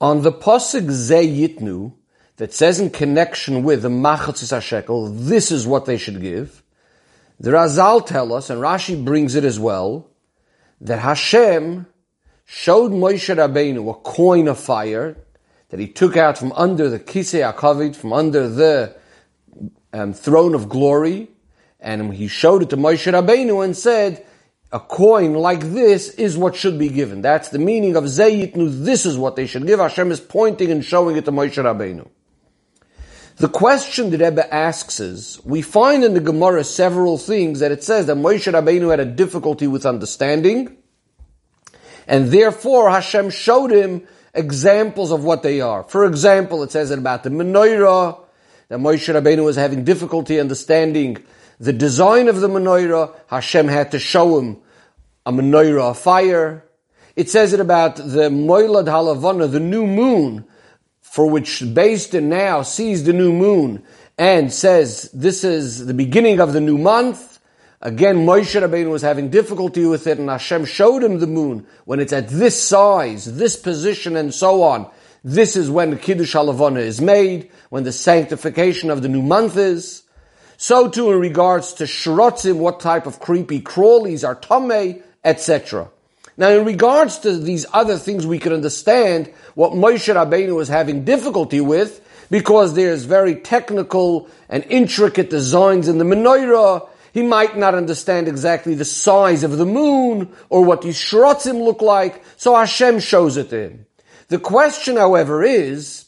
On the Pasuk Ze Yitnu, that says in connection with the Machatzis shekel, this is what they should give. The Chazal tell us, and Rashi brings it as well, that Hashem showed Moshe Rabbeinu a coin of fire that he took out from under the Kisei HaKavod, from under the um, throne of glory, and he showed it to Moshe Rabbeinu and said, a coin like this is what should be given. That's the meaning of Zayitnu, this is what they should give. Hashem is pointing and showing it to Moshe Rabbeinu. The question that Rebbe asks is, we find in the Gemara several things that it says that Moshe Rabbeinu had a difficulty with understanding, and therefore Hashem showed him examples of what they are. For example, it says about the menorah, that Moshe Rabbeinu was having difficulty understanding the design of the menorah. Hashem had to show him a menorah of fire. It says it about the Moilad Halavana, the new moon, for which Din now sees the new moon and says this is the beginning of the new month. Again, Moshe Rabbeinu was having difficulty with it, and Hashem showed him the moon when it's at this size, this position, and so on. This is when the Kiddush Halavana is made, when the sanctification of the new month is. So too in regards to Shrotzim, what type of creepy crawlies are Tomei, etc. Now, in regards to these other things, we can understand what Moshe Rabbeinu was having difficulty with, because there's very technical and intricate designs in the menorah. He might not understand exactly the size of the moon or what these shrotzim look like, so Hashem shows it to him. The question, however, is,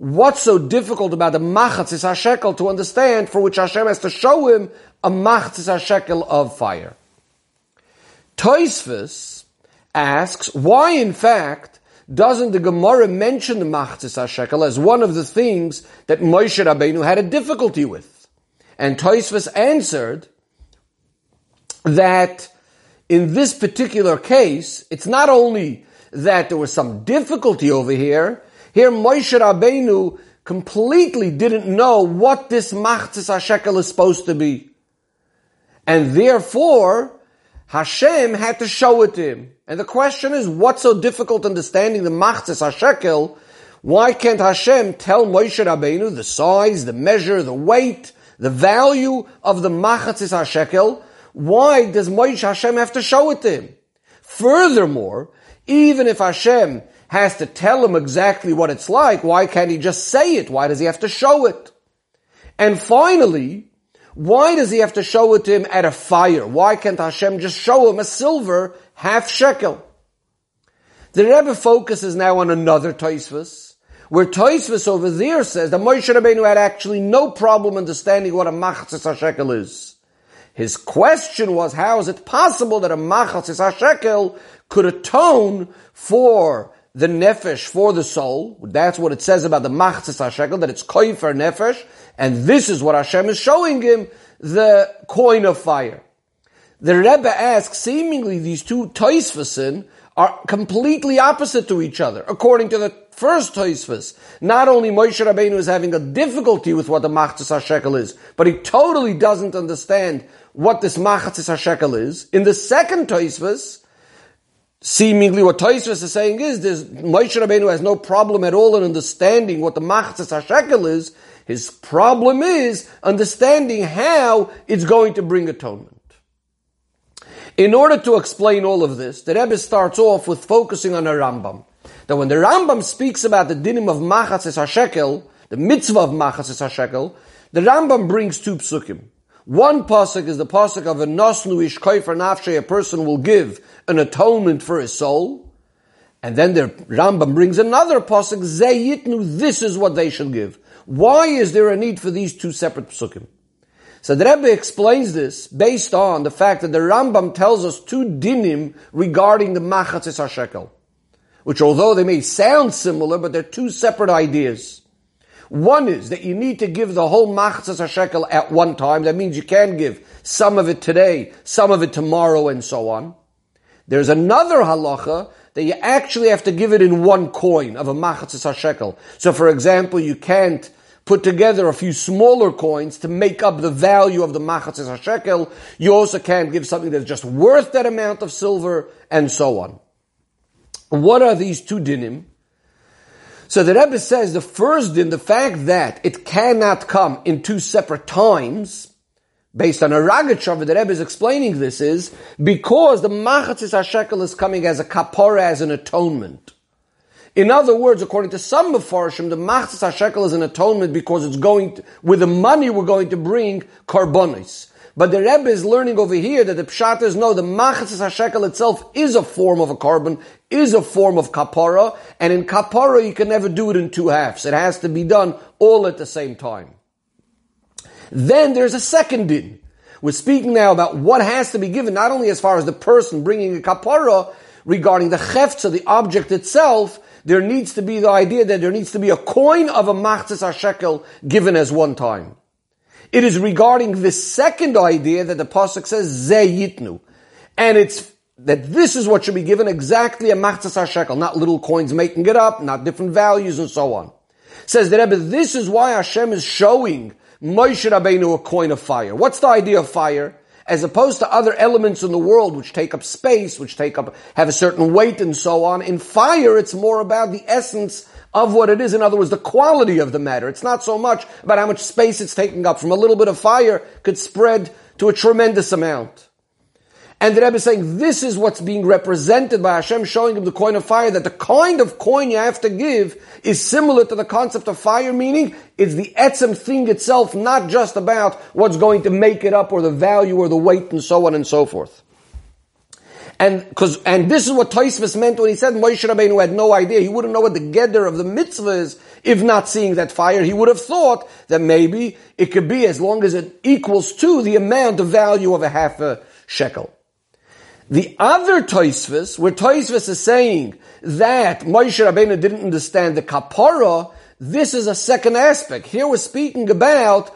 what's so difficult about the machatzis hashekel to understand for which Hashem has to show him a machatzis hashekel of fire? Toisvis, asks, why in fact doesn't the Gemara mention the Machzis HaShekel as one of the things that Moshe Rabbeinu had a difficulty with? And Toisvus answered that in this particular case, it's not only that there was some difficulty over here, here Moshe Rabbeinu completely didn't know what this Machzis HaShekel is supposed to be. And therefore, Hashem had to show it to him. And the question is, what's so difficult understanding the Machzis HaShekel? Why can't Hashem tell Moshe Rabbeinu the size, the measure, the weight, the value of the Machzis HaShekel? Why does Moshe Hashem have to show it to him? Furthermore, even if Hashem has to tell him exactly what it's like, why can't he just say it? Why does he have to show it? And finally, why does he have to show it to him at a fire? Why can't Hashem just show him a silver half shekel? The Rebbe focuses now on another Toisvus, where Toisvus over there says that Moshe Rabbeinu had actually no problem understanding what a machzis shekel is. His question was, how is it possible that a machzis shekel could atone for the nefesh, for the soul? That's what it says about the machzis shekel, that it's koifer nefesh, and this is what Hashem is showing him, the coin of fire. The Rebbe asks, seemingly these two Toisvasin are completely opposite to each other. According to the first Toisvas, not only Moshe Rabbeinu is having a difficulty with what the Machzis HaShekel is, but he totally doesn't understand what this Machzis HaShekel is. In the second Toisvas, seemingly what Toisvas is saying is, there's, Moshe Rabbeinu has no problem at all in understanding what the Machzis HaShekel is, his problem is understanding how it's going to bring atonement. In order to explain all of this, the Rebbe starts off with focusing on a Rambam. That when the Rambam speaks about the dinim of Machatzes HaShekel, the mitzvah of Machatzes HaShekel, the Rambam brings two psukim. One pasuk is the pasuk of a nosnu ish koifer nafshe, a person will give an atonement for his soul. And then the Rambam brings another pasuk, zeyitnu, this is what they should give. Why is there a need for these two separate psukim? So the Rebbe explains this based on the fact that the Rambam tells us two dinim regarding the machatzis hashekel, which although they may sound similar, but they're two separate ideas. One is that you need to give the whole machatzis hashekel at one time. That means you can give some of it today, some of it tomorrow, and so on. There's another halacha that you actually have to give it in one coin of a machatzis hashekel. So, for example, you can't put together a few smaller coins to make up the value of the machatzis hashekel. You also can't give something that's just worth that amount of silver, and so on. What are these two dinim? So the Rebbe says the first din, the fact that it cannot come in two separate times, based on a Ragachover, the Rebbe is explaining this is because the Machatzis HaShekel is coming as a kapora, as an atonement. In other words, according to some Mefarshim, the Machatzis HaShekel is an atonement because it's going to, with the money we're going to bring karbonis. But the Rebbe is learning over here that the Pshat is no, the Machatzis HaShekel itself is a form of a korban, is a form of kapara, and in kapara you can never do it in two halves. It has to be done all at the same time. Then there's a second din. We're speaking now about what has to be given, not only as far as the person bringing a kapara, regarding the cheftza, the object itself, there needs to be the idea that there needs to be a coin of a machzis shekel given as one time. It is regarding the second idea that the pasuk says ze yitnu, and it's that this is what should be given exactly a machzas shekel, not little coins making it up, not different values and so on. Says the Rebbe, this is why Hashem is showing Moshe Rabbeinu a coin of fire. What's the idea of fire? As opposed to other elements in the world which take up space, which take up, have a certain weight and so on. In fire, it's more about the essence of what it is. In other words, the quality of the matter. It's not so much about how much space it's taking up. From a little bit of fire could spread to a tremendous amount. And the Rebbe is saying this is what's being represented by Hashem showing him the coin of fire, that the kind of coin you have to give is similar to the concept of fire, meaning it's the etzem thing itself, not just about what's going to make it up or the value or the weight and so on and so forth. And because and this is what Taisvis meant when he said Moshe Rabbeinu had no idea. He wouldn't know what the gedder of the mitzvah is if not seeing that fire. He would have thought that maybe it could be as long as it equals to the amount of value of a half a shekel. The other Taisvis, where Taisvis is saying that Moshe Rabbeinu didn't understand the kapara, this is a second aspect. Here we're speaking about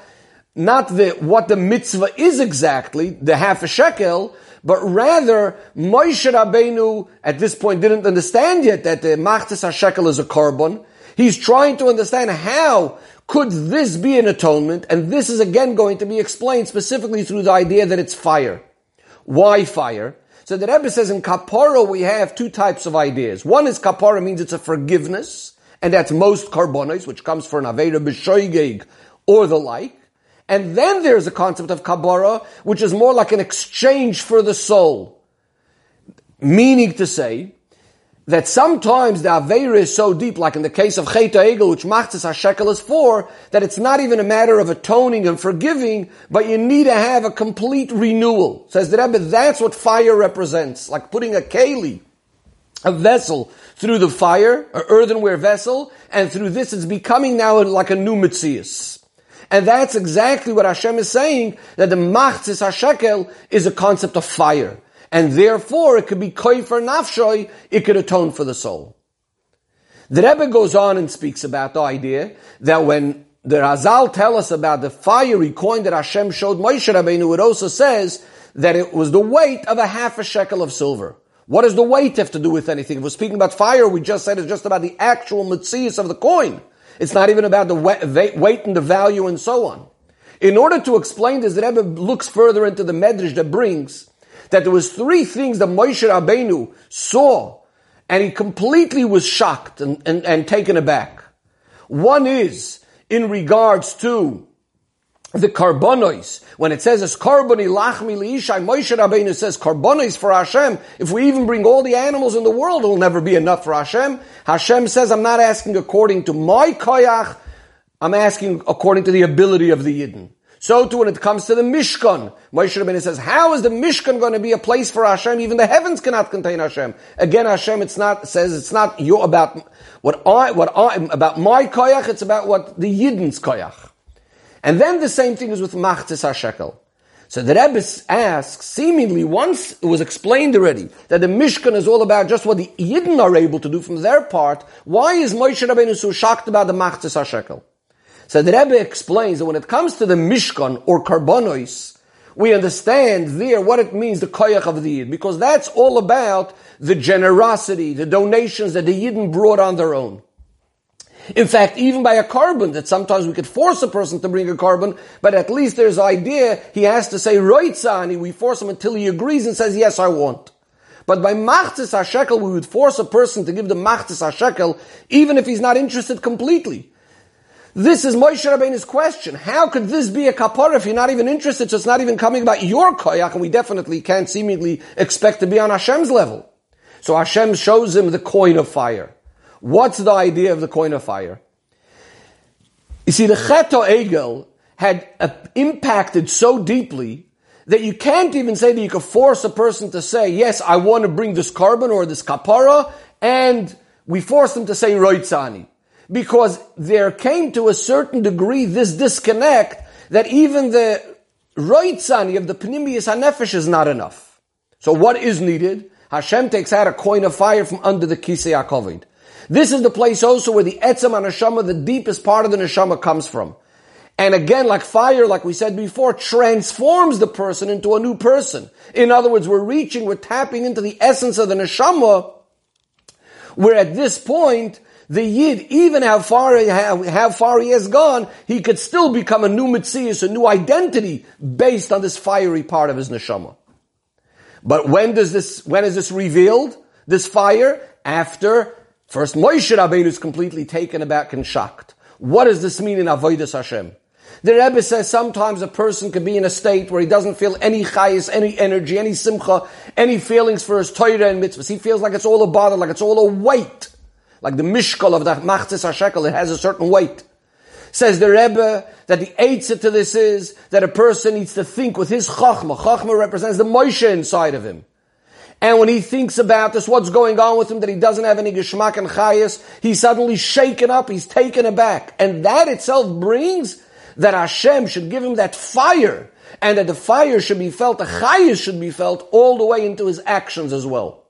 not the what the mitzvah is exactly, the half a shekel, but rather Moshe Rabbeinu at this point didn't understand yet that uh, the machtes shekel is a korban. He's trying to understand how could this be an atonement, and this is again going to be explained specifically through the idea that it's fire. Why fire? So the Rebbe says in kapara we have two types of ideas. One is kapara means it's a forgiveness, and that's most carbonis, which comes for an avera b'shoigeg or the like. And then there's a concept of kabara, which is more like an exchange for the soul. Meaning to say, that sometimes the Aveira is so deep, like in the case of Cheta Egel, which Machzis HaShekel is for, that it's not even a matter of atoning and forgiving, but you need to have a complete renewal. Says the Rebbe, that's what fire represents, like putting a keli, a vessel, through the fire, an earthenware vessel, and through this it's becoming now like a new Metzias. And that's exactly what Hashem is saying, that the Machzis HaShekel is a concept of fire. And therefore it could be for nafshoy, it could atone for the soul. The Rebbe goes on and speaks about the idea that when the Chazal tell us about the fiery coin that Hashem showed Moshe Rabbeinu, it also says that it was the weight of a half a shekel of silver. What does the weight have to do with anything? If we're speaking about fire, we just said it's just about the actual mitzias of the coin. It's not even about the weight and the value and so on. In order to explain this, the Rebbe looks further into the medrash that brings that there was three things that Moshe Rabbeinu saw, and he completely was shocked and, and, and taken aback. One is in regards to the carbonos. When it says as carboni lachmi liishai, Moshe Rabbeinu says carbonos for Hashem. If we even bring all the animals in the world, it'll never be enough for Hashem. Hashem says, I'm not asking according to my koyach, I'm asking according to the ability of the Yidden. So too when it comes to the Mishkan, Moshe Rabbeinu says, how is the Mishkan going to be a place for Hashem? Even the heavens cannot contain Hashem. Again, Hashem, it's not, says it's not you about what I, what I, about my koyach, it's about what the Yidden's koyach. And then the same thing is with Machtis HaShekel. So the Rebbe asks, seemingly once it was explained already that the Mishkan is all about just what the Yidden are able to do from their part, why is Moshe Rabbeinu so shocked about the Machtis HaShekel? So the Rebbe explains that when it comes to the Mishkan or Karbonos, we understand there what it means, the koyach of the Yid, because that's all about the generosity, the donations that the Yidden brought on their own. In fact, even by a korban, that sometimes we could force a person to bring a korban, but at least there's idea, he has to say, Roitzani, we force him until he agrees and says, yes, I want. But by machzis hashekel, we would force a person to give the machzis hashekel, even if he's not interested completely. This is Moshe Rabbeinu's question. How could this be a kapara if you're not even interested, so it's not even coming about your koyach, and we definitely can't seemingly expect to be on Hashem's level. So Hashem shows him the coin of fire. What's the idea of the coin of fire? You see, the Cheto Egel had uh, impacted so deeply that you can't even say that you could force a person to say, yes, I want to bring this korban or this kapara, and we force them to say roitzani because there came to a certain degree this disconnect that even the roitzani of the Pnimius HaNefesh is not enough. So what is needed? Hashem takes out a coin of fire from under the Kisei HaKovid. This is the place also where the Etzem HaNeshama, the deepest part of the Neshama comes from. And again, like fire, like we said before, transforms the person into a new person. In other words, we're reaching, we're tapping into the essence of the Neshama, where at this point, the Yid, even how far, how, how far he has gone, he could still become a new Mitzias, a new identity based on this fiery part of his neshama. But when does this, when is this revealed? This fire? After first Moshe Rabbeinu is completely taken aback and shocked. What does this mean in Avodah Hashem? The Rebbe says sometimes a person can be in a state where he doesn't feel any chayis, any energy, any simcha, any feelings for his Torah and mitzvahs. He feels like it's all a bother, like it's all a weight like the mishkal of the machzis hashekel, it has a certain weight. Says the Rebbe that the answer to this is that a person needs to think with his chachma. Chachma represents the Moshe inside of him. And when he thinks about this, what's going on with him, that he doesn't have any geschmack and chayas, he's suddenly shaken up, he's taken aback. And that itself brings that Hashem should give him that fire, and that the fire should be felt, the chayas should be felt all the way into his actions as well.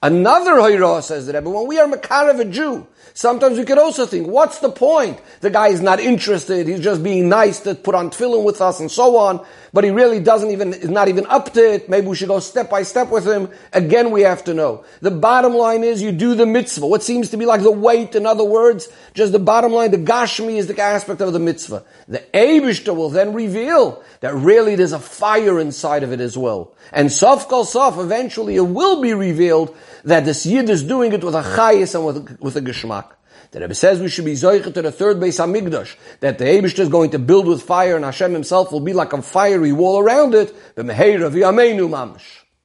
Another Hoyrah says the Rebbe, when we are Makarav a Jew, sometimes we could also think, what's the point? The guy is not interested, he's just being nice to put on tefillin with us and so on, but he really doesn't even, is not even up to it. Maybe we should go step by step with him. Again, we have to know. The bottom line is you do the mitzvah. What seems to be like the weight, in other words, just the bottom line, the gashmi is the aspect of the mitzvah. The Eibishter will then reveal that really there's a fire inside of it as well. And sof kol sof, eventually it will be revealed that this yid is doing it with a chayis and with, with a geschmack. The Rebbe says we should be zoichet to the third Beis Hamikdash, that the Eibishter is going to build with fire and Hashem himself will be like a fiery wall around it, but mamash.